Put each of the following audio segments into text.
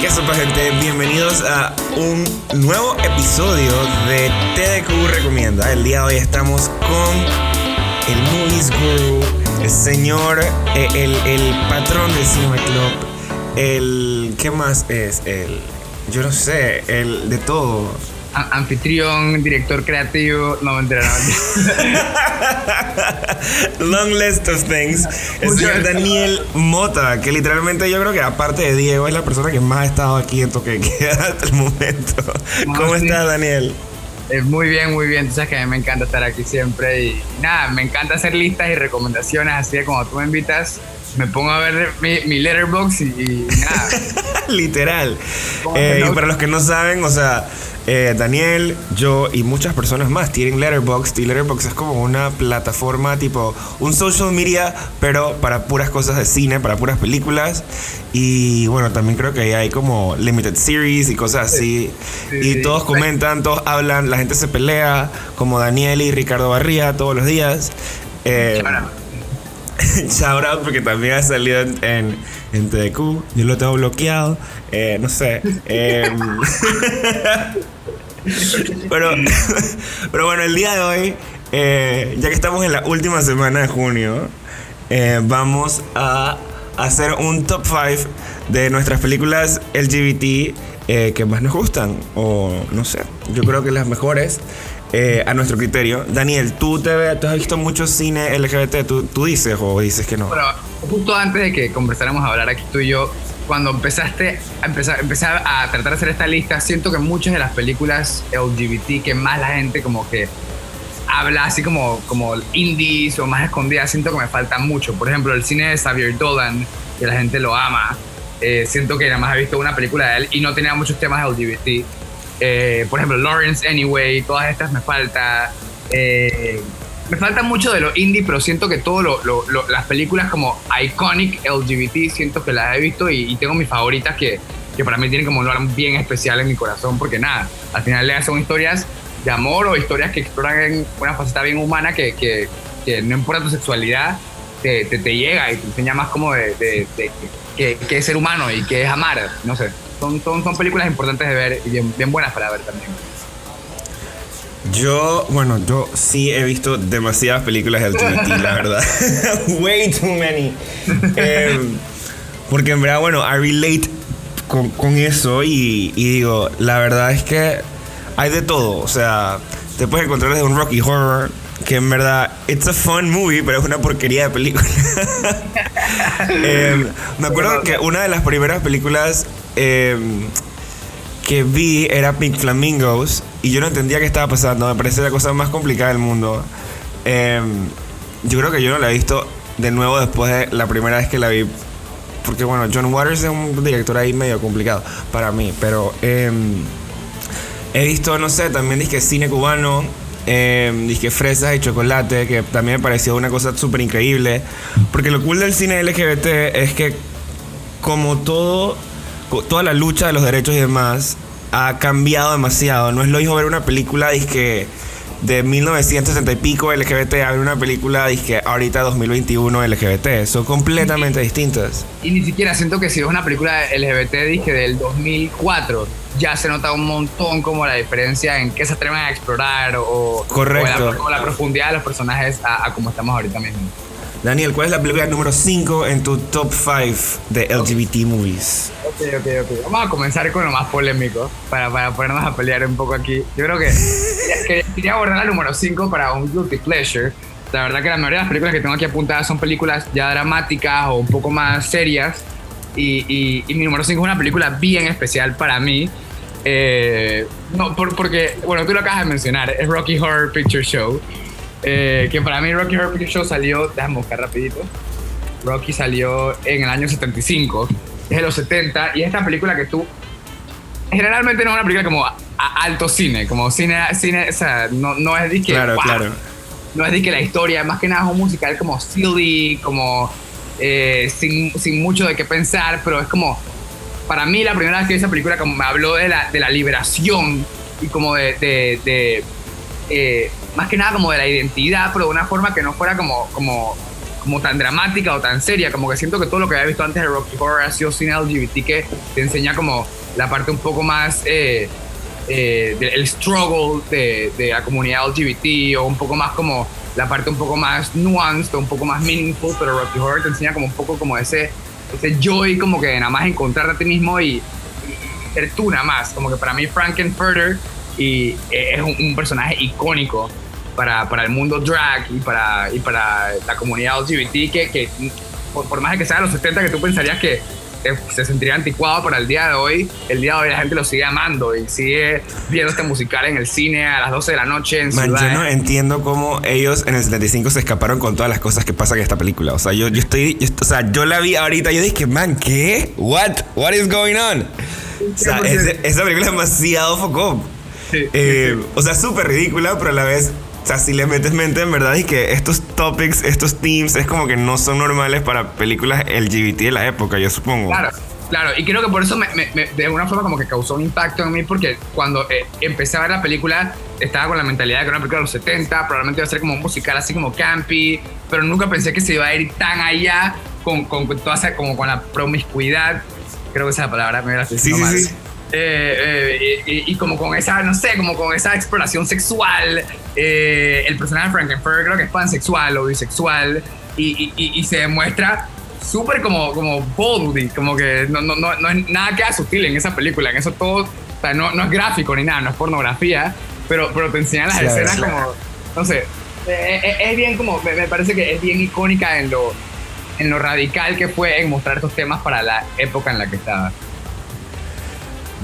¿Qué sopa gente? Bienvenidos a un nuevo episodio de TDQ Recomienda. El día de hoy estamos con el Movies Guru, el señor, eh, el, el patrón del Cinema Club, el... ¿Qué más es? El... Yo no sé, el de todo anfitrión, director creativo, no me entero, Long list of things. El señor Daniel Mota, que literalmente yo creo que aparte de Diego es la persona que más ha estado aquí en Toque Queda hasta el momento. ¿Cómo estás, Daniel? Eh, muy bien, muy bien. Tú sabes que a mí me encanta estar aquí siempre y, nada, me encanta hacer listas y recomendaciones, así que cuando tú me invitas, me pongo a ver mi, mi letterbox y, nada. Literal. Eh, y para los que no saben, o sea, eh, Daniel, yo y muchas personas más tienen Letterboxd y Letterboxd es como una plataforma tipo un social media, pero para puras cosas de cine, para puras películas. Y bueno, también creo que hay como limited series y cosas así. y todos comentan, todos hablan, la gente se pelea, como Daniel y Ricardo Barría todos los días. Eh, shout out porque también ha salido en, en, TDQ. Yo lo tengo bloqueado. Eh, no sé. Em, pero, pero bueno, el día de hoy, eh, ya que estamos en la última semana de junio, eh, vamos a hacer un top 5 de nuestras películas LGBT que más nos gustan. O no sé, yo creo que las mejores. Eh, a nuestro criterio. Daniel, ¿tú, te, has visto mucho cine LGBT? ¿Tú, dices o dices que no? Bueno, justo antes de que conversáramos a hablar aquí tú y yo, cuando empezaste a empezar, empezar a tratar de hacer esta lista, siento que muchas de las películas LGBT que más la gente como que habla así como, como indies o más escondidas, siento que me falta mucho. Por ejemplo, el cine de Xavier Dolan, que la gente lo ama. Eh, siento que nada más he visto una película de él y no tenía muchos temas LGBT. Eh, por ejemplo, Lawrence Anyway, todas estas me falta. Eh, me falta mucho de lo indie, pero siento que todas las películas como iconic LGBT, siento que las he visto y, tengo mis favoritas que, que, para mí tienen como un lugar bien especial en mi corazón, porque nada, al final son historias de amor o historias que exploran una faceta bien humana que, que, que no importa tu sexualidad, te, te, llega y te enseña más como de, de, es ser humano y que es amar, no sé son, son, películas importantes de ver y bien, bien buenas para ver también. Yo, bueno, yo sí he visto demasiadas películas de LGBT, la verdad. Way too many. Em, porque en verdad, bueno, I relate con, con eso y, y, digo, la verdad es que hay de todo. O sea, te puedes encontrar desde un Rocky Horror, que en verdad, it's a fun movie, pero es una porquería de película. Em, me acuerdo que una de las primeras películas Em, que vi era Pink Flamingos y yo no entendía qué estaba pasando. Me parecía la cosa más complicada del mundo. Em, yo creo que yo no la he visto de nuevo después de la primera vez que la vi. Porque bueno, John Waters es un director ahí medio complicado para mí. Pero em, he visto, no sé, también disque cine cubano. disque fresas y chocolate, que también me pareció una cosa súper increíble. Porque lo cool del cine LGBT es que como todo toda la lucha de los derechos y demás ha cambiado demasiado. No es lo mismo ver una película que de 1960 y pico LGBT a ver una película que ahorita 2021 LGBT. Son completamente distintas. Y ni siquiera siento que si es una película LGBT dije del 2004 ya se nota un montón como la diferencia en qué se atreven a explorar o, Correcto. O la, profundidad de los personajes a, a como estamos ahorita mismo. Daniel, ¿cuál es la película número 5 en tu top 5 de LGBT movies? Ok, ok, ok. Vamos a comenzar con lo más polémico para, para ponernos a pelear un poco aquí. Yo creo que, quería abordar la número 5 para un guilty pleasure. La verdad que la mayoría de las películas que tengo aquí apuntadas son películas ya dramáticas o un poco más serias. Y, y, mi número 5 es una película bien especial para mí. Eh, no, porque, bueno, tú lo acabas de mencionar, es Rocky Horror Picture Show. Eh, que para mí Rocky Horror Picture Show salió, déjame buscar rapidito. Rocky salió en el año 75, es de los 70, y esta película que tú... Generalmente no es una película como a, alto cine, como cine, cine o sea, no, no es de que... Claro, claro. No es de que la historia, más que nada es un musical como silly, como eh, sin, sin, mucho de qué pensar, pero es como... Para mí la primera vez que vi esa película como me habló de la, de la liberación y como de, de, eh, más que nada como de la identidad, pero de una forma que no fuera como, como, como tan dramática o tan seria, como que siento que todo lo que había visto antes de Rocky Horror ha sido cine LGBT que te enseña como la parte un poco más eh, eh, del struggle de, de, la comunidad LGBT o un poco más como la parte un poco más nuanced, un poco más meaningful, pero Rocky Horror te enseña como un poco como ese, ese joy como que nada más encontrarte a ti mismo y, ser tú nada más, como que para mí Frankenfurter y eh, es un, personaje icónico para, para, el mundo drag y para, y para la comunidad LGBT que, que por, más de que sea de los 70 que tú pensarías que se sentiría anticuado para el día de hoy, el día de hoy la gente lo sigue amando y sigue viendo este musical en el cine a las 12 de la noche en Man, yo no entiendo cómo ellos en el 75 se escaparon con todas las cosas que pasan en esta película. O sea, yo, yo estoy, o sea, yo la vi ahorita y yo dije, man, ¿qué? What? What is going on? O sea, esa película es demasiado foco. Eh, o sea, súper ridícula, pero a la vez sea, si le metes mente en verdad y que estos topics, estos themes, es como que no son normales para películas LGBT de la época, yo supongo. Claro, claro. Y creo que por eso me, de alguna forma como que causó un impacto en mí, porque cuando eh, empecé a ver la película, estaba con la mentalidad de que era una película de los 70, probablemente iba a ser como un musical así como campy, pero nunca pensé que se iba a ir tan allá con, con, toda esa, como con la promiscuidad. Creo que esa es la palabra, me la sí, sí, sí. Eh, eh, y, como con esa, no sé, como con esa exploración sexual. Eh, el personaje de Frankenfurter creo que es pansexual o bisexual y, y se demuestra súper como, como boldly, como que no, no, no, no es nada queda sutil en esa película, en eso todo, o sea, no, no es gráfico ni nada, no es pornografía, pero, pero te enseñan las escenas como, no sé, es, bien como, me, me, parece que es bien icónica en lo, en lo radical que fue en mostrar estos temas para la época en la que estaba.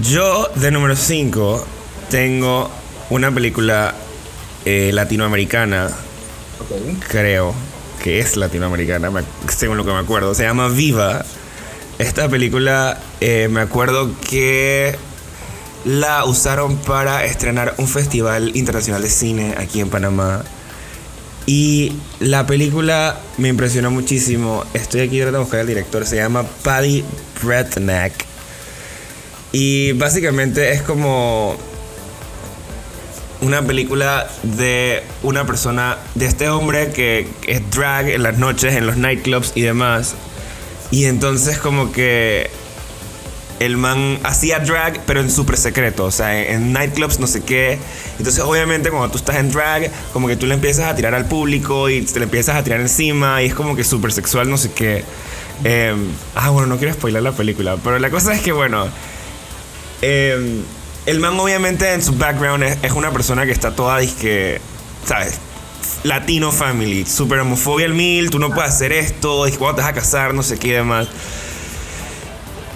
Yo, de número 5, tengo una película eh, latinoamericana. Creo que es latinoamericana, según lo que me acuerdo. Se llama Viva. Esta película, eh, me acuerdo que la usaron para estrenar un festival internacional de cine aquí en Panamá. Y la película me impresionó muchísimo. Estoy aquí tratando de buscar al director. Se llama Paddy Bretnack. Y básicamente es como una película de una persona, de este hombre que es drag en las noches, en los nightclubs y demás. Y entonces como que el man hacía drag, pero en súper secreto, o sea, en, nightclubs, no sé qué. Entonces, obviamente, cuando tú estás en drag, como que tú le empiezas a tirar al público y te le empiezas a tirar encima y es como que súper sexual, no sé qué. Em, ah, bueno, no quiero spoiler la película, pero la cosa es que, bueno, Em, el man obviamente en su background es, una persona que está toda disque, ¿sabes? Latino family, super homofobia al mil, tú no puedes hacer esto, cuando te vas a casar, no sé qué demás.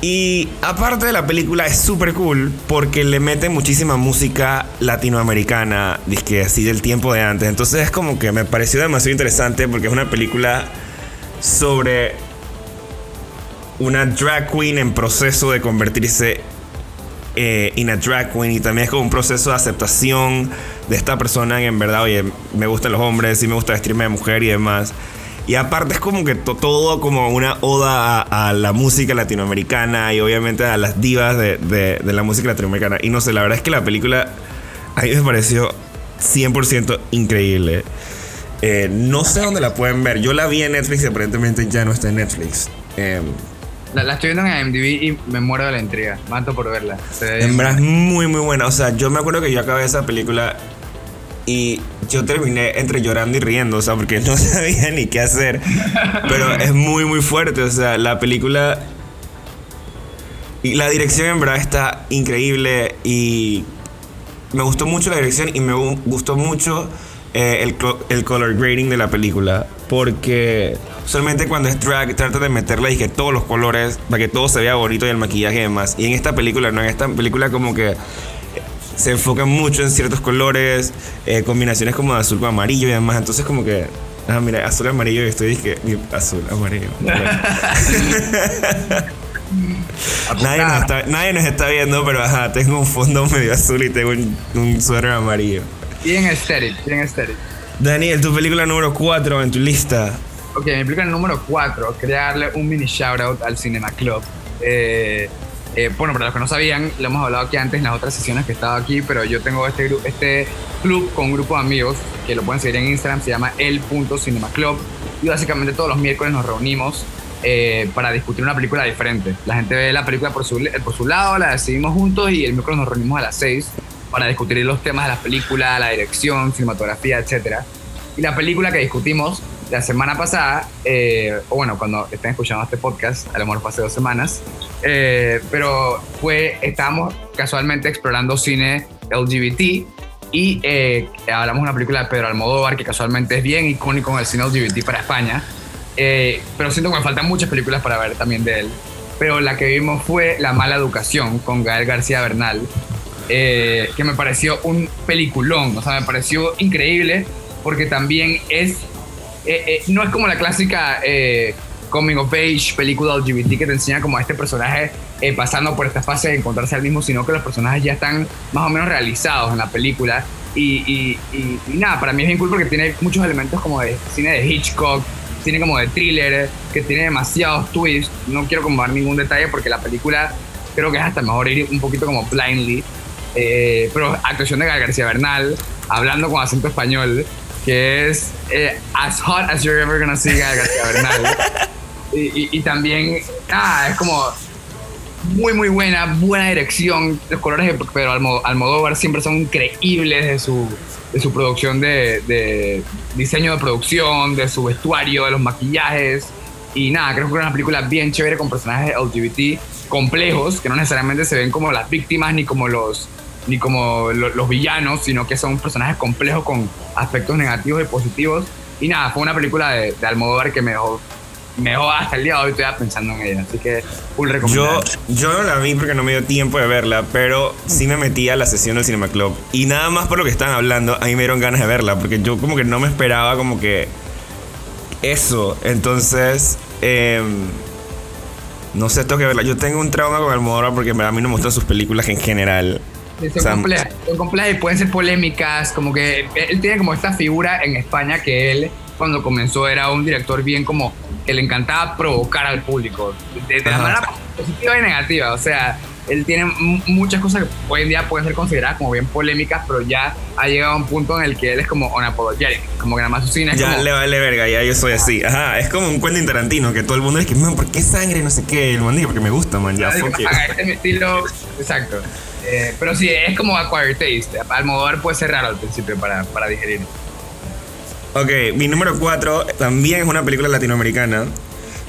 Y aparte de la película es súper cool porque le mete muchísima música latinoamericana, disque así del tiempo de antes. Entonces es como que me pareció demasiado interesante porque es una película sobre una drag queen en proceso de convertirse eh, in a drag queen y también es como un proceso de aceptación de esta persona en verdad, oye, me gustan los hombres y me gusta vestirme de mujer y demás. Y aparte es como que todo como una oda a, la música latinoamericana y obviamente a las divas de, de, la música latinoamericana. Y no sé, la verdad es que la película a mí me pareció 100% increíble. Eh, no sé dónde la pueden ver. Yo la vi en Netflix y aparentemente ya no está en Netflix. Eh, la, estoy viendo en IMDb y me muero de la intriga. Mato por verla. en verdad es muy, muy buena. O sea, yo me acuerdo que yo acabé esa película y yo terminé entre llorando y riendo, o sea, porque no sabía ni qué hacer. Pero es muy, muy fuerte. O sea, la película. Y la dirección en verdad está increíble y me gustó mucho la dirección y me gustó mucho eh, el, el color grading de la película. Porque solamente cuando es drag trata de meterle y que todos los colores para que todo se vea bonito y el maquillaje y demás. Y en esta película, no, en esta película como que se enfoca mucho en ciertos colores, eh, combinaciones como de azul con amarillo y demás. Entonces como que, ah, mira, azul amarillo y estoy dije, azul amarillo. nadie, nos está, nadie, nos está, viendo, pero ajá, tengo un fondo medio azul y tengo un, un suéter amarillo. Bien aesthetic, bien aesthetic. Daniel, tu película número 4 en tu lista. Ok, mi película número 4, quería darle un mini shout out al Cinema Club. Eh, eh, bueno, para los que no sabían, lo hemos hablado aquí antes en las otras sesiones que he estado aquí, pero yo tengo este, este club con un grupo de amigos que lo pueden seguir en Instagram, se llama el.cinema club. y básicamente todos los miércoles nos reunimos eh, para discutir una película diferente. La gente ve la película por su, por su lado, la decidimos juntos y el miércoles nos reunimos a las 6 para discutir los temas de la película, la dirección, cinematografía, etc. Y la película que discutimos la semana pasada, eh, o bueno, cuando estén escuchando este podcast, a lo mejor hace dos semanas, eh, pero fue, estábamos casualmente explorando cine LGBT y eh, hablamos de una película de Pedro Almodóvar que casualmente es bien icónico en el cine LGBT para España, pero siento que me faltan muchas películas para ver también de él. Pero la que vimos fue La mala educación con Gael García Bernal, que me pareció un peliculón, o sea, me pareció increíble porque también es eh, eh, no es como la clásica eh, coming of age película LGBT que te enseña como a este personaje pasando por esta fase de encontrarse al mismo, sino que los personajes ya están más o menos realizados en la película. Y, nada, para mí es bien cool porque tiene muchos elementos como de cine de Hitchcock, tiene como de thriller, que tiene demasiados twists. No quiero como dar ningún detalle porque la película creo que es hasta mejor ir un poquito como blindly. Pero actuación de García Bernal, hablando con acento español, que es eh, As Hot as You're Ever Gonna See García Bernal. y, también, ah, es como muy, muy buena, buena dirección. Los colores de Pedro Almodóvar siempre son increíbles de su, de su producción de, de, diseño de producción, de su vestuario, de los maquillajes. Y nada, creo que es una película bien chévere con personajes LGBT complejos, que no necesariamente se ven como las víctimas ni como los ni como los villanos, sino que son personajes complejos con aspectos negativos y positivos. Y nada, fue una película de, de Almodóvar que me dejó, me dejó hasta el día de hoy, estoy pensando en ella. Así que, full recomendable. Yo, yo no la vi porque no me dio tiempo de verla, pero sí me metí a la sesión del Cinema Club. Y nada más por lo que estaban hablando, a mí me dieron ganas de verla, porque yo como que no me esperaba como que eso. Entonces, em, no sé, tengo que verla. Yo tengo un trauma con Almodóvar porque a mí no me gustan sus películas en general son, complejas, son complejas y pueden ser polémicas, como que él tiene como esta figura en España que él cuando comenzó era un director bien como que le encantaba provocar al público, de, de manera positiva y negativa, o sea, él tiene muchas cosas que hoy en día pueden ser consideradas como bien polémicas, pero ya ha llegado a un punto en el que él es como unapologetic, como que nada más su cine es Ya le vale verga, ya yo soy así. Ajá, es como un cuento Tarantino, que todo el mundo dice que, man, ¿por qué sangre? No sé qué. El man dice, porque me gusta, man, ya. Este es mi estilo, exacto. Eh, pero sí, es como acquired taste. Almodóvar puede ser raro al principio para, para digerir. Ok, mi número 4 también es una película latinoamericana.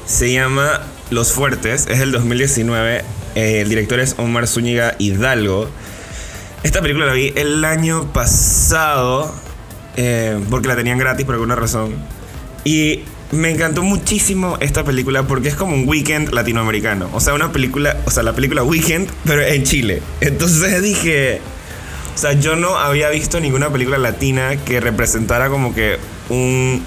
Se llama Los Fuertes, es del 2019. Eh, el director es Omar Zúñiga Hidalgo. Esta película la vi el año pasado eh, porque la tenían gratis por alguna razón. Y me encantó muchísimo esta película porque es como un weekend latinoamericano. O sea, una película, o sea, la película Weekend, pero en Chile. Entonces dije, o sea, yo no había visto ninguna película latina que representara como que un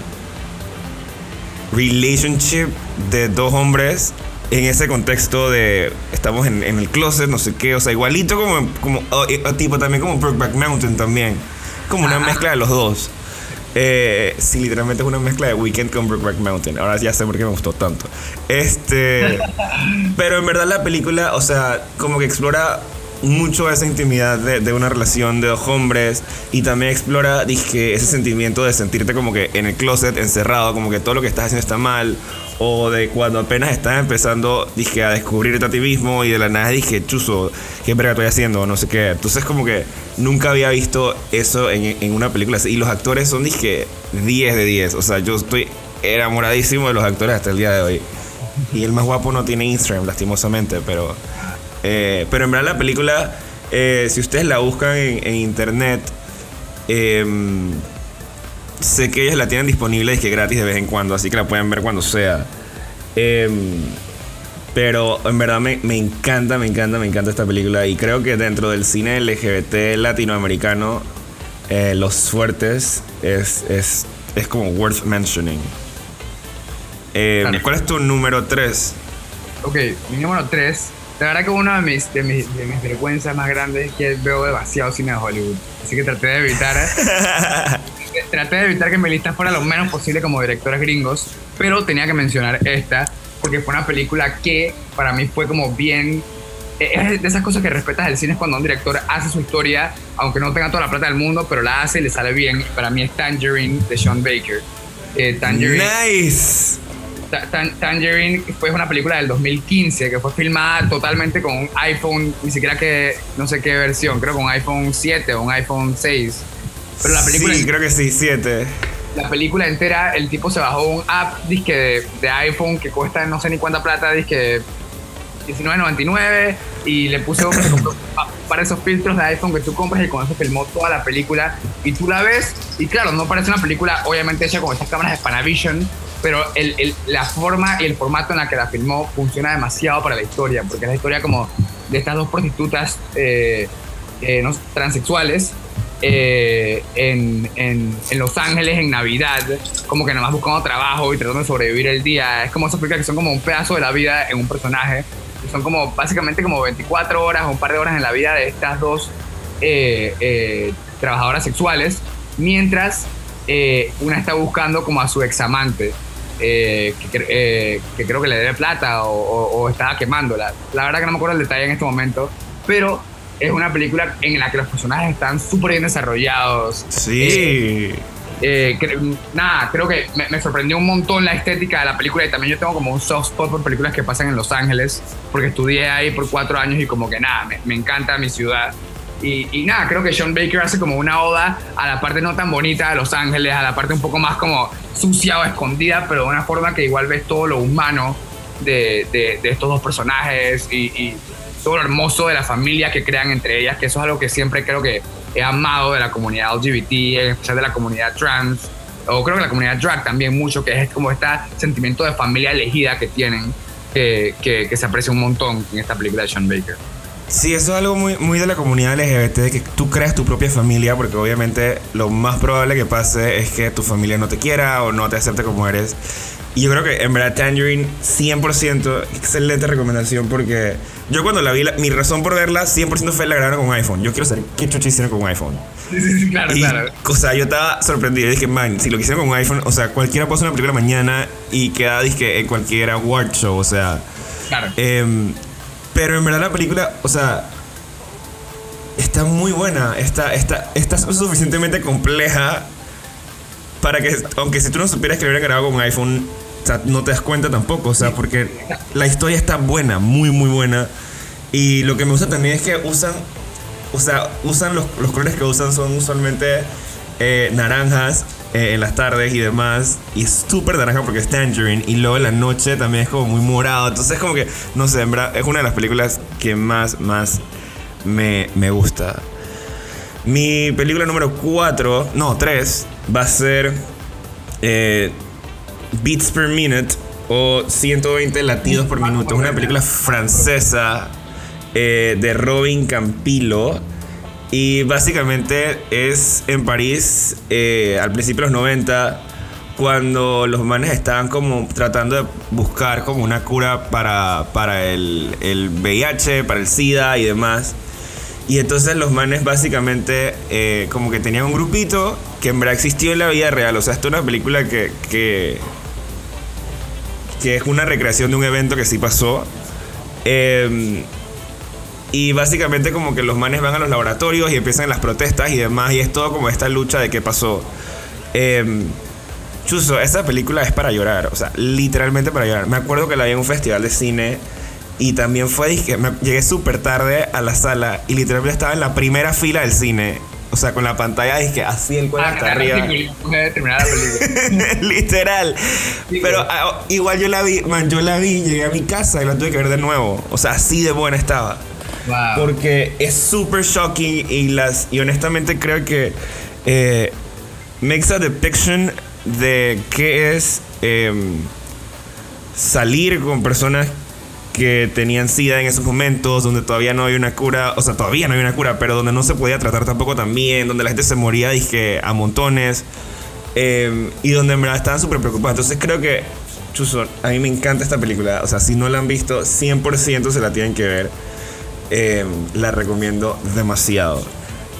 relationship de dos hombres en ese contexto de estamos en, el closet, no sé qué, o sea, igualito como, como tipo también como Brokeback Mountain también, como una mezcla de los dos. Eh, sí, literalmente es una mezcla de Weekend con Brokeback Mountain. Ahora ya sé por qué me gustó tanto. Este. pero en verdad la película, o sea, como que explora mucho esa intimidad de, una relación de dos hombres y también explora dije, ese sentimiento de sentirte como que en el closet encerrado, como que todo lo que estás haciendo está mal o de cuando apenas estás empezando dije, a descubrirte a ti mismo y de la nada dije, chuzo, ¿qué verga estoy haciendo? No sé qué. Entonces como que nunca había visto eso en, en una película y los actores son dije 10 de 10, o sea, yo estoy enamoradísimo de los actores hasta el día de hoy. Y el más guapo no tiene Instagram, lastimosamente, pero eh, pero en verdad la película, eh, si ustedes la buscan en, internet, em, sé que ellos la tienen disponible y que gratis de vez en cuando, así que la pueden ver cuando sea. Em, pero en verdad me, encanta, me encanta, me encanta esta película y creo que dentro del cine LGBT latinoamericano, eh, Los Fuertes es, es, es, como worth mentioning. Em, ¿Cuál es tu número 3? Ok, mi número 3 la verdad que una de mis, de mis, de mis vergüenzas más grandes es que veo demasiado cine de Hollywood. Así que traté de evitar. traté de evitar que mi lista fuera lo menos posible como directores gringos. Pero tenía que mencionar esta. Porque fue una película que para mí fue como bien. Eh, es de esas cosas que respetas del cine es cuando un director hace su historia, aunque no tenga toda la plata del mundo, pero la hace y le sale bien. Para mí es Tangerine de Sean Baker. Eh, Tangerine. Nice. Ta- Tan- Tangerine fue una película del 2015 que fue filmada totalmente con un iPhone, ni siquiera que, no sé qué versión, creo con un iPhone 7 o un iPhone 6. Pero la película, Sí, creo que sí, siete. la película entera, el tipo se bajó un app disque de, de iPhone que cuesta no sé ni cuánta plata, disque 19.99 y le puso se compró pa- para esos filtros de iPhone que tú compras y con eso filmó toda la película y tú la ves y claro, no parece una película obviamente hecha con estas cámaras de Panavision, pero el, el- la forma y el formato en la que la filmó funciona demasiado para la historia, porque es la historia como de estas dos prostitutas eh, eh, no, transexuales eh, en, en, en Los Ángeles en Navidad, como que nada más buscando trabajo y tratando de sobrevivir el día. Es como esas películas que son como un pedazo de la vida en un personaje. Son como básicamente como 24 horas o un par de horas en la vida de estas dos eh, eh, trabajadoras sexuales, mientras eh, una está buscando como a su examante. eh, que, eh, que creo que le debe plata o, o- o estaba quemándola. La verdad que no me acuerdo el detalle en este momento, pero es una película en la que los personajes están súper bien desarrollados. Sí. Eh, cre- nada, creo que me, me sorprendió un montón la estética de la película y también yo tengo como un soft spot por películas que pasan en Los Ángeles, porque estudié ahí por cuatro años y como que nada, me, me encanta mi ciudad. Y, y nada, creo que Sean Baker hace como una oda a la parte no tan bonita de Los Ángeles, a la parte un poco más como sucia o escondida, pero de una forma que igual ves todo lo humano de, de- de estos dos personajes y, y todo lo hermoso de la familia que crean entre ellas, que eso es algo que siempre creo que he amado de la comunidad LGBT, en especial de la comunidad trans, o creo que la comunidad drag también mucho, que es como este sentimiento de familia elegida que tienen, que, que, que se aprecia un montón en esta película de Sean Baker. Sí, eso es algo muy, muy de la comunidad LGBT, de que tú creas tu propia familia, porque obviamente lo más probable que pase es que tu familia no te quiera o no te acepte como eres. Y yo creo que en verdad Tangerine 100% excelente recomendación porque yo cuando la vi, la- mi razón por verla 100% fue la grabaron con un iPhone. Yo quiero saber qué chucha hicieron con un iPhone. Sí, sí, sí, claro, Y, claro. o sea, yo estaba sorprendido. Dije, man, si lo que hicieron con un iPhone, o sea, cualquiera puede hacer una película mañana y queda, dije, en cualquier award show, o sea. claro. Em, pero en verdad la película, o sea, está muy buena. Está, está, está suficientemente compleja para que, aunque si tú no supieras que lo hubieran grabado con un iPhone, o sea, no te das cuenta tampoco. O sea, porque la historia está buena, muy, muy buena. Y lo que me gusta también es que usan, o sea, usan los, los colores que usan son usualmente eh, naranjas eh, en las tardes y demás. Y es súper naranja porque es tangerine. Y luego en la noche también es como muy morado. Entonces, como que, no sé, en verdad, es una de las películas que más, más me, me gusta. Mi película número 4, no, 3, va a ser eh, Beats per Minute o 120 latidos por minuto. Es una película francesa eh, de Robin Campillo. Y básicamente es en París eh, al principio de los 90 cuando los manes estaban como tratando de buscar como una cura para, para el, el VIH, para el SIDA y demás. Y entonces los manes básicamente eh, como que tenían un grupito que en verdad existió en la vida real. O sea, esto es una película que, que, que es una recreación de un evento que sí pasó. Eh, y básicamente como que los manes van a los laboratorios y empiezan las protestas y demás. Y es todo como esta lucha de qué pasó. Eh, Chuso, esta película es para llorar. O sea, literalmente para llorar. Me acuerdo que la vi en un festival de cine. Y también fue, dije, llegué súper tarde a la sala. Y literalmente estaba en la primera fila del cine. O sea, con la pantalla, dije, así el cuello Ah, hasta arriba. película. Literal. Sí, Pero ah, igual yo la vi, man, yo la vi, llegué a mi casa y la tuve que ver de nuevo. O sea, así de buena estaba. Wow. Porque es súper shocking y las y honestamente creo que eh, makes a depiction de qué es em, salir con personas que tenían sida en esos momentos, donde todavía no hay una cura, o sea, todavía no hay una cura, pero donde no se podía tratar tampoco tan bien, donde la gente se moría, dije, a montones, em, y donde en verdad estaban súper preocupados. Entonces creo que, Chuso, a mí me encanta esta película, o sea, si no la han visto, 100% se la tienen que ver. Eh, la recomiendo demasiado.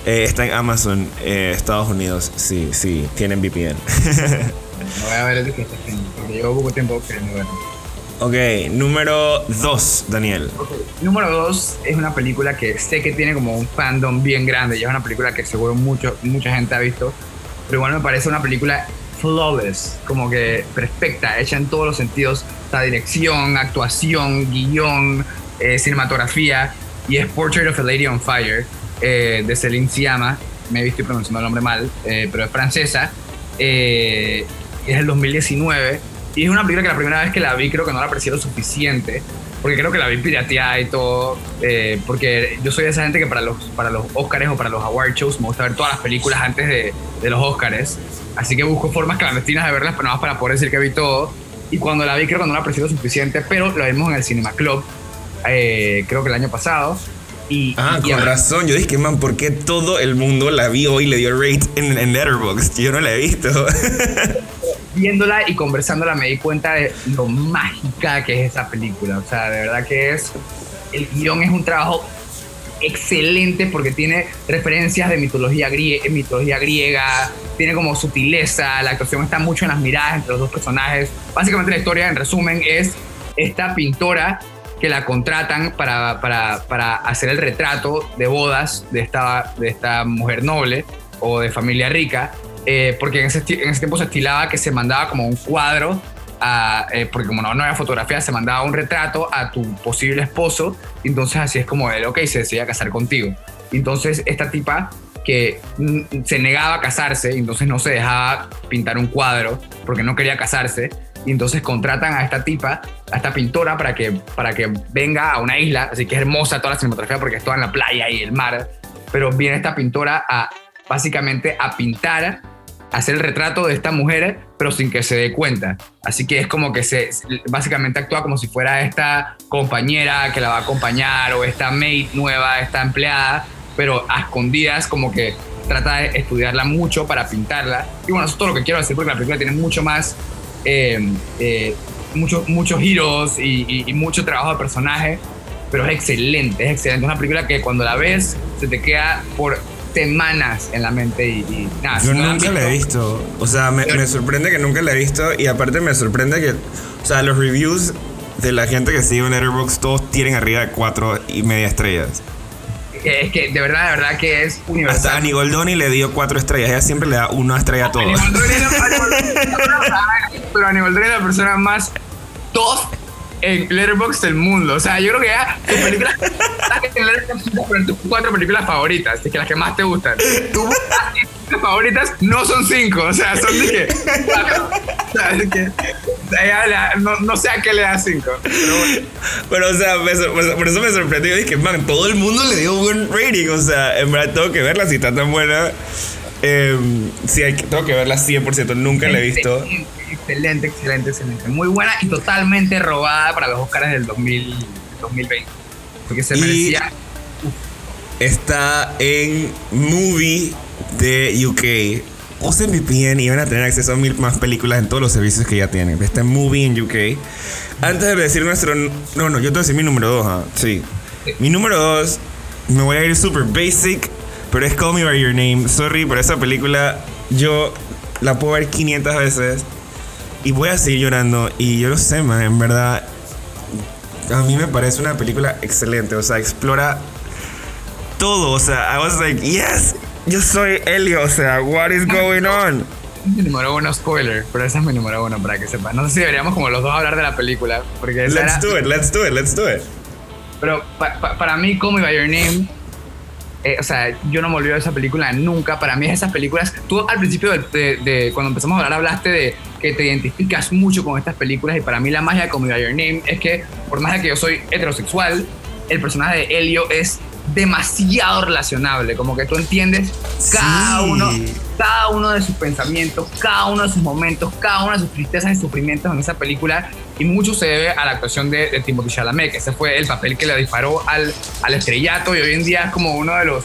Eh, está en Amazon, eh, Estados Unidos. Sí, sí, tienen VPN. No voy a ver el que está porque llevo poco tiempo. Ok, número 2, Daniel. Ok, Número dos es una película que sé que tiene como un fandom bien grande y es una película que seguro mucho, mucha gente ha visto, pero igual me parece una película flawless, como que perfecta, hecha en todos los sentidos, la dirección, actuación, guion, eh, cinematografía, y es Portrait of a Lady on Fire, eh, de Céline Sciamma, me estoy pronunciando el nombre mal, eh, pero es francesa, es el 2019, y es una película que la primera vez que la vi creo que no la aprecié lo suficiente, porque creo que la vi pirateada y todo, porque yo soy de esa gente que para los, para los Oscars o para los award shows me gusta ver todas las películas antes de, de los Oscars, así que busco formas clandestinas de verlas, pero nada más para poder decir que vi todo, y cuando la vi creo que no la aprecié lo suficiente, pero la vimos en el Cinema Club, eh, creo que el año pasado. Y, ah, con razón. Yo dije, man, ¿por qué todo el mundo la vio y le dio rate en, en Letterboxd? Yo no la he visto. Viéndola y conversándola me di cuenta de lo mágica que es esa película. O sea, de verdad que es. El guion es un trabajo excelente porque tiene referencias de mitología, griega, mitología griega, tiene como sutileza, la actuación está mucho en las miradas entre los dos personajes. Básicamente la historia, en resumen, es esta pintora que la contratan para, para, para, hacer el retrato de bodas de esta, de esta mujer noble o de familia rica, eh, porque en ese, en ese, tiempo se estilaba que se mandaba como un cuadro, a, eh, porque como no, no había fotografía, se mandaba un retrato a tu posible esposo, entonces así es como él, ok, se decidía casar contigo. Entonces esta tipa que se negaba a casarse, entonces no se dejaba pintar un cuadro porque no quería casarse, y entonces contratan a esta tipa, a esta pintora para que, para que venga a una isla, así que es hermosa toda la cinematografía porque es toda en la playa y el mar, pero viene esta pintora a básicamente a pintar, hacer el retrato de esta mujer, pero sin que se dé cuenta. Así que es como que se básicamente actúa como si fuera esta compañera que la va a acompañar o esta maid nueva, esta empleada, pero a escondidas como que trata de estudiarla mucho para pintarla. Y bueno, eso es todo lo que quiero decir porque la película tiene mucho más eh, eh, muchos, muchos giros y, mucho trabajo de personaje, pero es excelente, es excelente. Es una película que cuando la ves se te queda por semanas en la mente y, nada. Yo nunca la he visto. O sea, me, me, sorprende que nunca la he visto y aparte me sorprende que, o sea, los reviews de la gente que sigue en Letterboxd todos tienen arriba de cuatro y media estrellas es que de verdad, de verdad que es universal. Hasta Annie Goldoni le dio cuatro estrellas. Ella siempre le da una estrella a todo. pero Annie Goldoni es la persona más top en Letterboxd del mundo. O sea, yo creo que ya tus películas. en tus cuatro películas favoritas, que las que más te gustan. Tus favoritas no son cinco, o sea, son de O sea, que no, no, sé a qué le da 5. Pero, o sea, por eso me sorprendió. Dije, man, todo el mundo le dio un buen rating. O sea, en verdad tengo que verla si está tan buena. Eh, sí, hay, tengo que verla 100%. Nunca la he visto. Excelente, excelente, excelente. Muy buena y totalmente robada para los Oscars del 2000, 2020. Porque se merecía. Está en Movie de UK usen VPN y van a tener acceso a mil más películas en todos los servicios que ya tienen. Está Movie en UK. Antes de decir nuestro. No, no, yo te voy a decir mi número 2. ¿ah? Sí. Mi número 2, me voy a ir super basic, pero es Call Me By Your Name. Sorry, pero esa película yo la puedo ver 500 veces y voy a seguir llorando. Y yo lo sé, man, en verdad. A mí me parece una película excelente. O sea, explora todo. O sea, I was like, yes, yo soy Elio, o sea, what is going on? Mi número uno spoiler, pero esa es mi número uno para que sepan. No sé si deberíamos como los dos hablar de la película, porque Let's do it, let's do it, let's do it. Pero para mí, Me By Your Name, eh, o sea, yo no me olvido de esa película nunca. Para mí esas películas, tú al principio de, cuando empezamos a hablar hablaste de que te identificas mucho con estas películas y para mí la magia de Call Your Name es que por más de que yo soy heterosexual, el personaje de Elio es demasiado relacionable, como que tú entiendes cada uno, cada uno de sus pensamientos, cada uno de sus momentos, cada una de sus tristezas y sufrimientos en esa película y mucho se debe a la actuación de, de Timothy Chalamet, que ese fue el papel que le disparó al, al estrellato y hoy en día es como uno de los,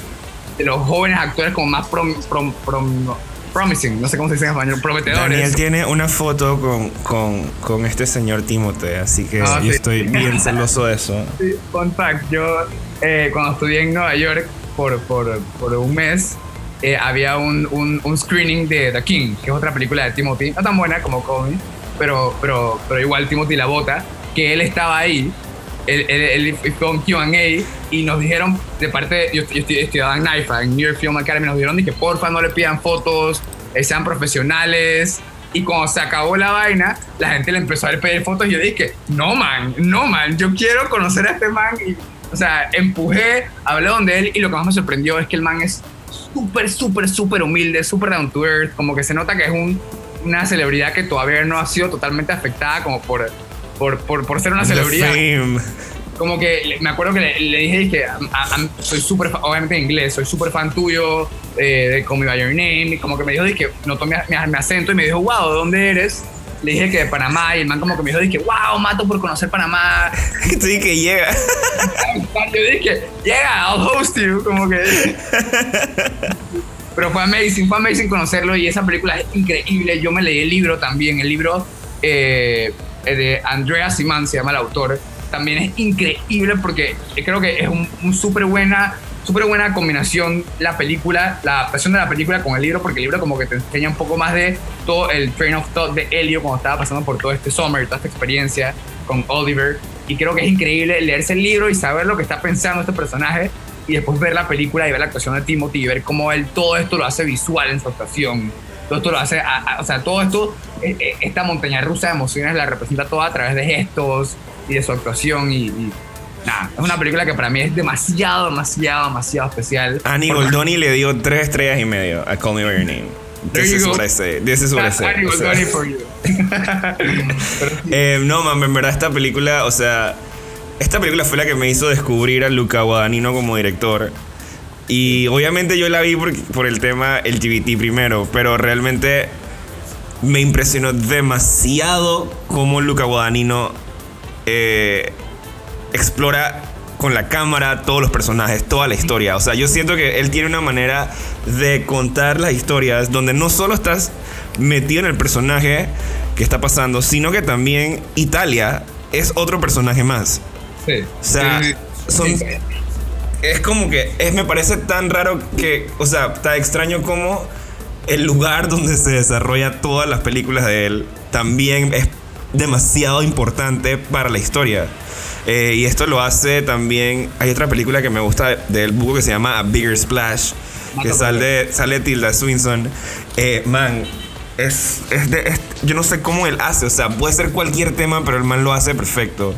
de los jóvenes actores como más promising, no sé cómo se dice en español, prometedores. Daniel tiene una foto con, con, con este señor Timothy, así que ah, yo estoy bien celoso de eso. Sí, fun fact, yo eh, cuando estudié en Nueva York por, por, por un mes, eh, había un, un, un, screening de The King, que es otra película de Timothy, no tan buena como Call pero, pero, pero igual Timothy la bota, que él estaba ahí, él, él, fue un QA y nos dijeron, de parte, yo, yo estudiaba en NIFA, en New York Film Academy, nos dijeron que porfa no le pidan fotos, eh, sean profesionales, Y cuando se acabó la vaina, la gente le empezó a pedir fotos y yo dije, no man, no man, yo quiero conocer a este man. Y, o sea, empujé, hablé donde él y lo que más me sorprendió es que el man es súper, súper, súper humilde, súper down to earth, como que se nota que es un, una celebridad que todavía no ha sido totalmente afectada como por, por, por, por ser una celebridad. Como que me acuerdo que le, dije que soy súper, obviamente en inglés, soy súper fan tuyo eh, de Call Me By Your Name, y como que me dijo que notó mi, mi, acento y me dijo, wow, ¿de dónde eres? Le dije que de Panamá y el man como que me dijo, dije, wow, mato por conocer Panamá. Y tú dije, llega. Yo dije, llega, I'll host you, como que... Pero fue amazing, fue amazing conocerlo y esa película es increíble. Yo me leí el libro también, el libro eh, de Andrea Simán, se llama el autor. También es increíble porque creo que es un, un súper buena súper buena combinación la película, la adaptación de la película con el libro, porque el libro como que te enseña un poco más de todo el train of thought de Helio cuando estaba pasando por todo este summer, toda esta experiencia con Oliver. Y creo que es increíble leerse el libro y saber lo que está pensando este personaje y después ver la película y ver la actuación de Timothy y ver cómo él todo esto lo hace visual en su actuación. Todo esto lo hace, o sea, todo esto, eh, eh, esta montaña rusa de emociones la representa toda a través de gestos y de su actuación y es una película que para mí es demasiado, demasiado, demasiado especial. Annie Goldoni le dio tres estrellas y medio a Call Me By Your Name. This is what I say. This is what I say. Annie Goldoni for you. eh, no, man, en verdad esta película, o sea, esta película fue la que me hizo descubrir a Luca Guadagnino como director. Y obviamente yo la vi por, el tema LGBT primero, pero realmente me impresionó demasiado cómo Luca Guadagnino eh, explora con la cámara todos los personajes, toda la historia. O sea, yo siento que él tiene una manera de contar las historias donde no solo estás metido en el personaje que está pasando, sino que también Italia es otro personaje más. Sí. O sea, son, es como que es, me parece tan raro que, o sea, tan extraño como el lugar donde se desarrolla todas las películas de él también es demasiado importante para la historia. Eh, y esto lo hace también. Hay otra película que me gusta del buco que se llama A Bigger Splash. Que sale, sale Tilda Swinson. Eh, man, es, es, de, yo no sé cómo él hace. O sea, puede ser cualquier tema, pero el man lo hace perfecto.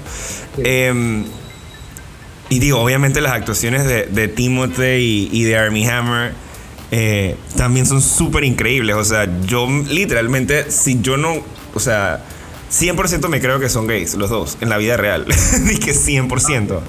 Em, y digo, obviamente las actuaciones de, de Timothy y, y, de Army Hammer eh, también son súper increíbles. O sea, yo literalmente, si yo no. O sea 100% me creo que son gays, los dos, en la vida real. Dije 100%.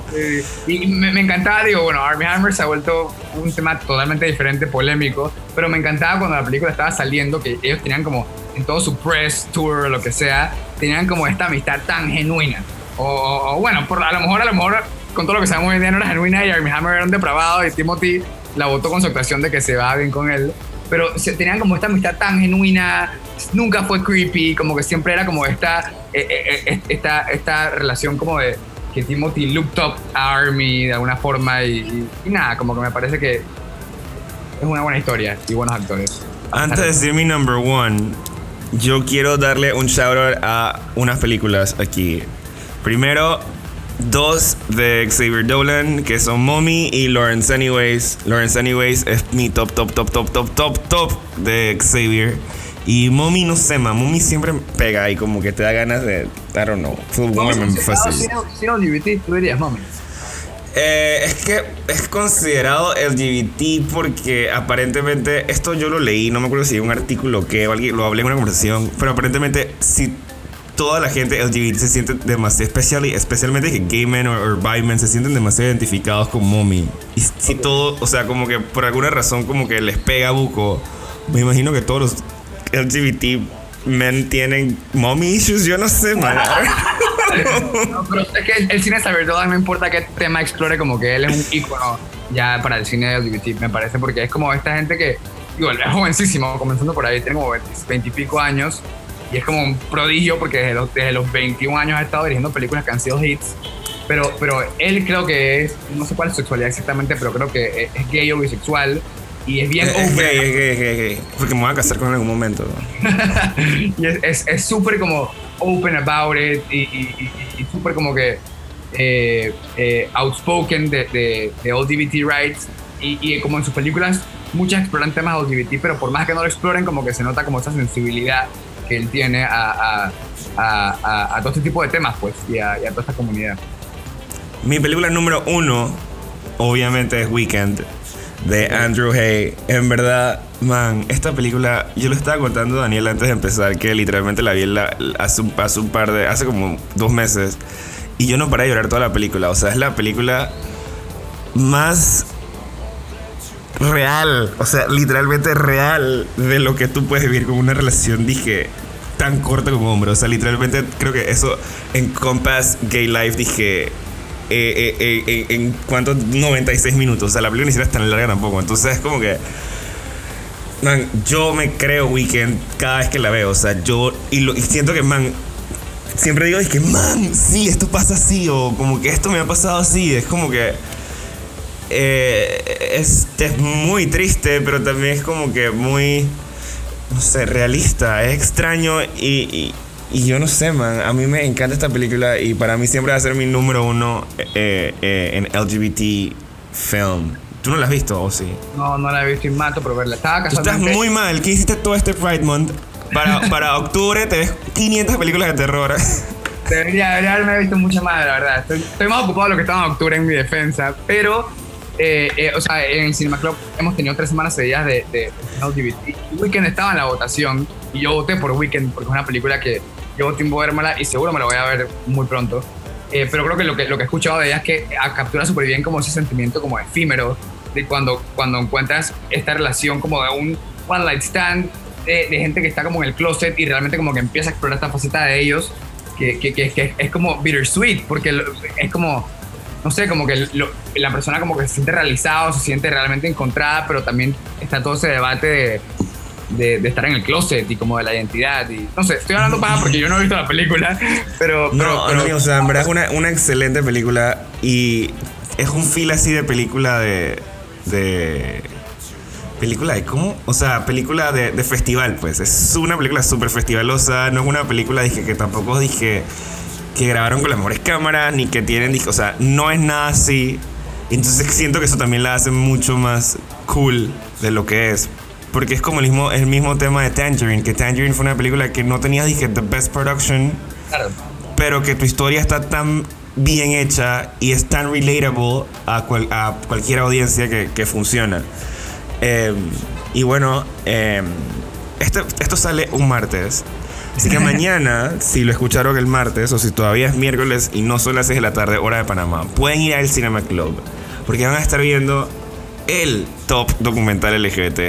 y me, encantaba, digo, bueno, Armie Hammer se ha vuelto un tema totalmente diferente, polémico, pero me encantaba cuando la película estaba saliendo, que ellos tenían como, en todo su press tour o lo que sea, tenían como esta amistad tan genuina. O, bueno, por, a lo mejor, a lo mejor, con todo lo que sabemos hoy en día no era genuina y Armie Hammer era un depravado y Timothy la votó con su actuación de que se va bien con él pero se, tenían como esta amistad tan genuina, nunca fue creepy, como que siempre era como esta, eh, eh, eh, esta, esta relación como de que Timothy looked up a Army de alguna forma y, nada, como que me parece que es una buena historia y buenos actores. Antes de decir mi number one, yo quiero darle un shout out a unas películas aquí. Primero, dos de Xavier Dolan, que son Mommy y Lawrence Anyways. Lawrence Anyways es mi top, top, top, top, top, top, top de Xavier. Y Mommy, no sé, ma, Mommy siempre pega y como que te da ganas de, I don't know, full woman fácil. Si no LGBT, tú dirías Mommy. Eh, es que es considerado LGBT porque aparentemente, esto yo lo leí, no me acuerdo si un artículo que alguien lo hablé en una conversación, pero aparentemente si toda la gente LGBT se siente demasiado, especial, especialmente que gay men o, bi men se sienten demasiado identificados con mommy. Y si todo, o sea, como que por alguna razón como que les pega buco, me imagino que todos los LGBT men tienen mommy issues, yo no sé, man. no, pero es que el cine saber todo, no importa qué tema explore, como que él es un ícono ya para el cine LGBT, me parece, porque es como esta gente que, digo, es jovencísimo, comenzando por ahí, tiene como 20 y pico años, y es como un prodigio porque desde los, desde los 21 años ha estado dirigiendo películas que han sido hits. Pero, pero él creo que es, no sé cuál es su sexualidad exactamente, pero creo que es, gay o bisexual. Y es bien es, es gay, es gay, es gay, Porque me voy a casar con él en algún momento. y es súper como open about it y, y, y, súper como que eh, eh, outspoken de, de, de LGBT rights. Y, y, como en sus películas, muchas exploran temas LGBT, pero por más que no lo exploren, como que se nota como esa sensibilidad que él tiene a, a, a, a todo este tipo de temas, pues, y a, y a toda esta comunidad. Mi película número uno, obviamente, es Weekend, de Andrew Hay. En verdad, man, esta película, yo lo estaba contando a Daniel antes de empezar, que literalmente la vi la, hace, un, hace un par de, hace como dos meses, y yo no paré de llorar toda la película. O sea, es la película más real, o sea, literalmente real de lo que tú puedes vivir con una relación, dije, tan corta como hombre. O sea, literalmente creo que eso en Compass Gay Life dije. Eh, eh, eh, en cuánto 96 minutos. O sea, la película ni siquiera es tan larga tampoco. Entonces es como que. Man, yo me creo Weekend cada vez que la veo. O sea, yo. Y, y siento que, man. Siempre digo, es que, man, sí, esto pasa así. O como que esto me ha pasado así. Es como que eh, es, es, muy triste, pero también es como que muy, no sé, realista. Es extraño y, y, yo no sé, man. A mí me encanta esta película y para mí siempre va a ser mi número uno eh, eh, en LGBT film. ¿Tú no la has visto o sí? No, no la he visto y mato por verla. Estaba Tú estás muy mal. ¿Qué hiciste todo este Pride Month? Para, para octubre te ves 500 películas de terror. Debería, debería haberme visto mucho más, la verdad. Estoy, estoy más ocupado de lo que estaba en octubre en mi defensa. Pero eh, eh, o sea, en Cinema Club hemos tenido tres semanas seguidas de, de, LGBT. Weekend estaba en la votación y yo voté por Weekend porque es una película que llevo tiempo vermela y seguro me la voy a ver muy pronto. Eh, pero creo que lo, que lo que he escuchado de ella es que captura súper bien como ese sentimiento como efímero de cuando, cuando encuentras esta relación como de un one light stand de, de, gente que está como en el closet y realmente como que empieza a explorar esta faceta de ellos que, que, que, que es como bittersweet porque es como no sé, como que la persona como que se siente realizado, se siente realmente encontrada, pero también está todo ese debate de, de, estar en el closet y como de la identidad. Y, no sé, estoy hablando para porque yo no he visto la película, pero... No, pero, o sea, en verdad es una, una, excelente película y es un feel así de película de... de película de cómo, o sea, película de, de festival, pues. Es una película súper festivalosa, no es una película, dije, que tampoco dije que grabaron con las mejores cámaras, ni que tienen, o sea, no es nada así. Entonces siento que eso también la hace mucho más cool de lo que es. Porque es como el mismo, el mismo tema de Tangerine, que Tangerine fue una película que no tenía, dije, the best production, claro. pero que tu historia está tan bien hecha y es tan relatable a, cual, a cualquier audiencia que, que funciona. Eh, y bueno, eh, esto sale un martes. Así que mañana, si lo escucharon el martes o si todavía es miércoles y no son las 6 de la tarde, hora de Panamá, pueden ir al Cinema Club porque van a estar viendo el top documental LGBT.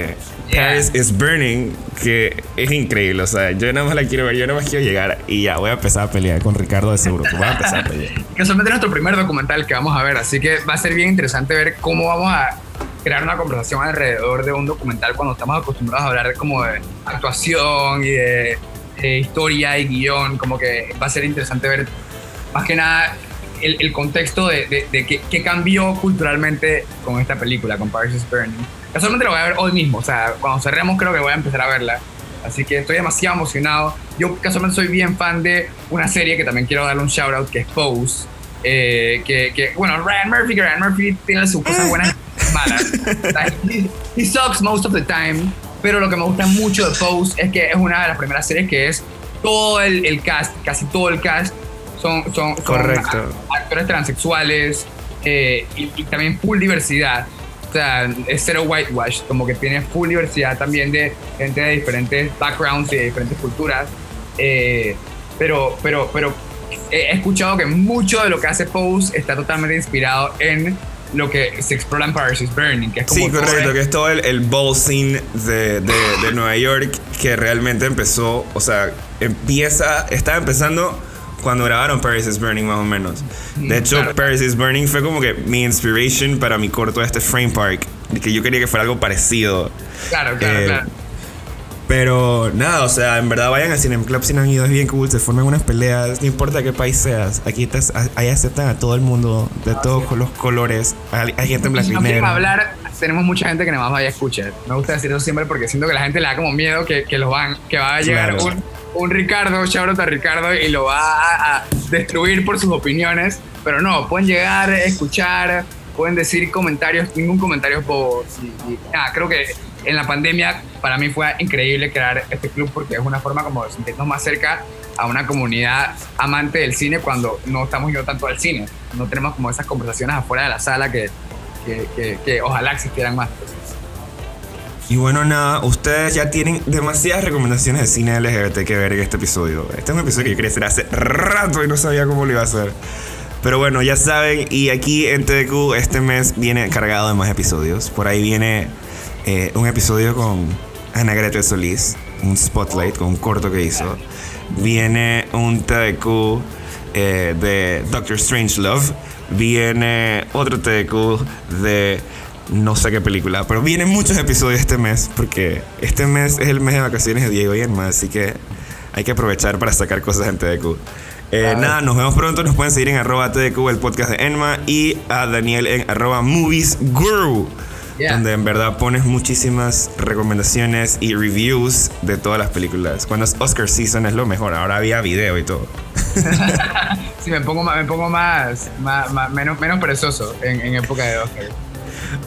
Yeah. Paris is Burning, que es increíble. O sea, yo nada más la quiero ver, yo nada más quiero llegar y ya voy a empezar a pelear con Ricardo de seguro. Voy a empezar a pelear. Casualmente es nuestro primer documental que vamos a ver, así que va a ser bien interesante ver cómo vamos a crear una conversación alrededor de un documental cuando estamos acostumbrados a hablar como de actuación y de eh, historia y guion, como que va a ser interesante ver más que nada el, el contexto de, de, de qué, qué, cambió culturalmente con esta película, con Paris is Burning. Casualmente lo voy a ver hoy mismo, o sea, cuando cerremos creo que voy a empezar a verla. Así que estoy demasiado emocionado. Yo casualmente soy bien fan de una serie que también quiero darle un shout out, que es Pose. Eh, que, que, bueno, Ryan Murphy, Ryan Murphy tiene sus cosas buenas y malas. he, he sucks most of the time, pero lo que me gusta mucho de Pose es que es una de las primeras series que es todo el, el cast, casi todo el cast, son, son, son Correcto. actores transexuales eh, y, y, también full diversidad. O sea, es cero whitewash, como que tiene full diversidad también de gente de diferentes backgrounds y de diferentes culturas. Eh, pero, pero, pero he escuchado que mucho de lo que hace Pose está totalmente inspirado en lo que se explora en Paris is Burning, que es como Sí, correcto, que es todo el, el ball scene de, de, de, Nueva York que realmente empezó, o sea, empieza, estaba empezando cuando grabaron Paris is Burning más o menos. De hecho, claro. Paris is Burning fue como que mi inspiration para mi corto de este Frame Park, que yo quería que fuera algo parecido. Claro, claro, eh, claro. Pero nada, o sea, en verdad vayan al Cinema Club si no han ido, es bien cool, se forman unas peleas, no importa qué país seas, aquí te, ahí aceptan a todo el mundo, de todos los colores, hay, hay gente en blanco y negro. hablar, tenemos mucha gente que nada más vaya a escuchar. Me gusta decir eso siempre porque siento que la gente le da como miedo que, que los van, que va a llegar claro. un, un Ricardo, shout a Ricardo, y lo va a, a destruir por sus opiniones. Pero no, pueden llegar, escuchar, pueden decir comentarios, ningún comentario es bobo. Y, y, nada, creo que en la pandemia para mí fue increíble crear este club porque es una forma como de sentirnos más cerca a una comunidad amante del cine cuando no estamos yendo tanto al cine. No tenemos como esas conversaciones afuera de la sala que, que, que, ojalá existieran más. Y bueno, nada, ustedes ya tienen demasiadas recomendaciones de cine LGBT que ver en este episodio. Este es un episodio que yo quería hacer hace rato y no sabía cómo lo iba a hacer. Pero bueno, ya saben, y aquí en TDQ este mes viene cargado de más episodios. Por ahí viene eh, un episodio con Ana Greta Solís, un spotlight con un corto que hizo. Viene un TDQ eh, de Doctor Strange Love. Viene otro TDQ de no sé qué película, pero vienen muchos episodios este mes porque este mes es el mes de vacaciones de Diego y Enma, así que hay que aprovechar para sacar cosas en TDQ. Eh, nada, nos vemos pronto. Nos pueden seguir en arroba TDQ, el podcast de Enma, y a Daniel en arroba Movies donde en verdad pones muchísimas recomendaciones y reviews de todas las películas. Cuando es Oscar Season es lo mejor, ahora había video y todo. sí, me pongo más, me pongo más, menos, menos perezoso en, época de Oscar.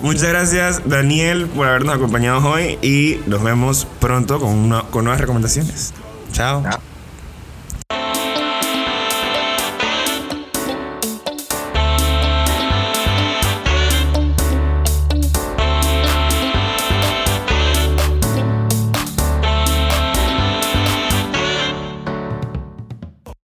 Muchas gracias Daniel por habernos acompañado hoy y nos vemos pronto con, con nuevas recomendaciones. Chao. Chao.